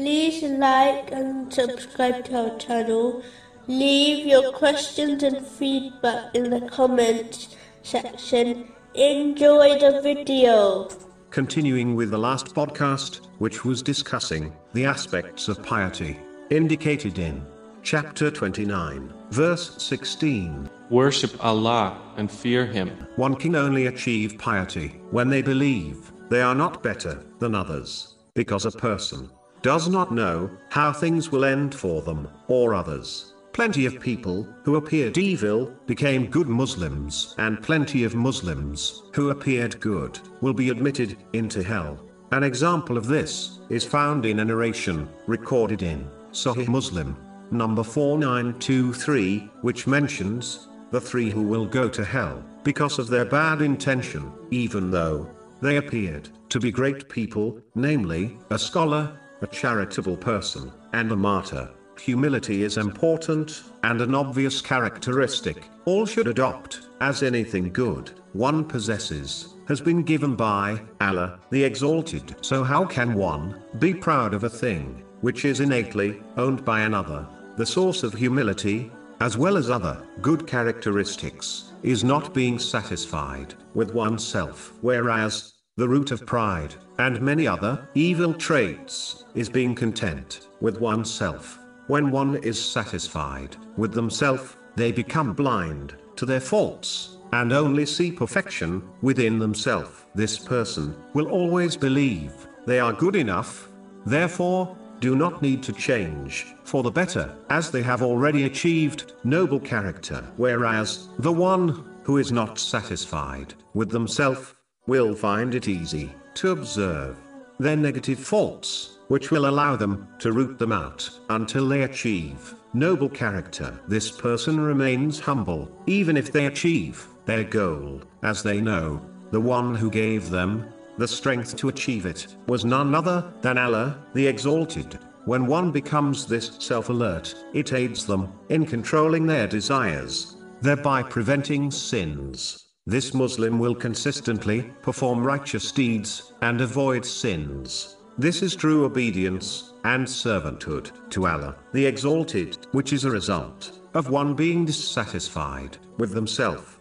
like and subscribe to our channel. Leave your questions and feedback in the comments section. Enjoy the video. Continuing with the last podcast, which was discussing the aspects of piety, indicated in chapter 29, verse 16. Worship Allah and fear Him. One can only achieve piety when they believe they are not better than others, because a person does not know how things will end for them or others. Plenty of people who appeared evil became good Muslims, and plenty of Muslims who appeared good will be admitted into hell. An example of this is found in a narration recorded in Sahih Muslim, number 4923, which mentions the three who will go to hell because of their bad intention, even though they appeared to be great people, namely, a scholar, a charitable person, and a martyr. Humility is important, and an obvious characteristic, all should adopt, as anything good one possesses, has been given by Allah, the Exalted. So, how can one be proud of a thing which is innately owned by another? The source of humility, as well as other good characteristics, is not being satisfied with oneself, whereas the root of pride, and many other evil traits, is being content with oneself. When one is satisfied with themselves, they become blind to their faults, and only see perfection within themselves. This person will always believe they are good enough, therefore, do not need to change for the better, as they have already achieved noble character. Whereas, the one who is not satisfied with themselves will find it easy to observe their negative faults, which will allow them to root them out until they achieve noble character. This person remains humble, even if they achieve their goal, as they know the one who gave them the strength to achieve it was none other than Allah, the Exalted. When one becomes this self alert, it aids them in controlling their desires, thereby preventing sins. This Muslim will consistently perform righteous deeds and avoid sins. This is true obedience and servanthood to Allah, the Exalted, which is a result of one being dissatisfied with themselves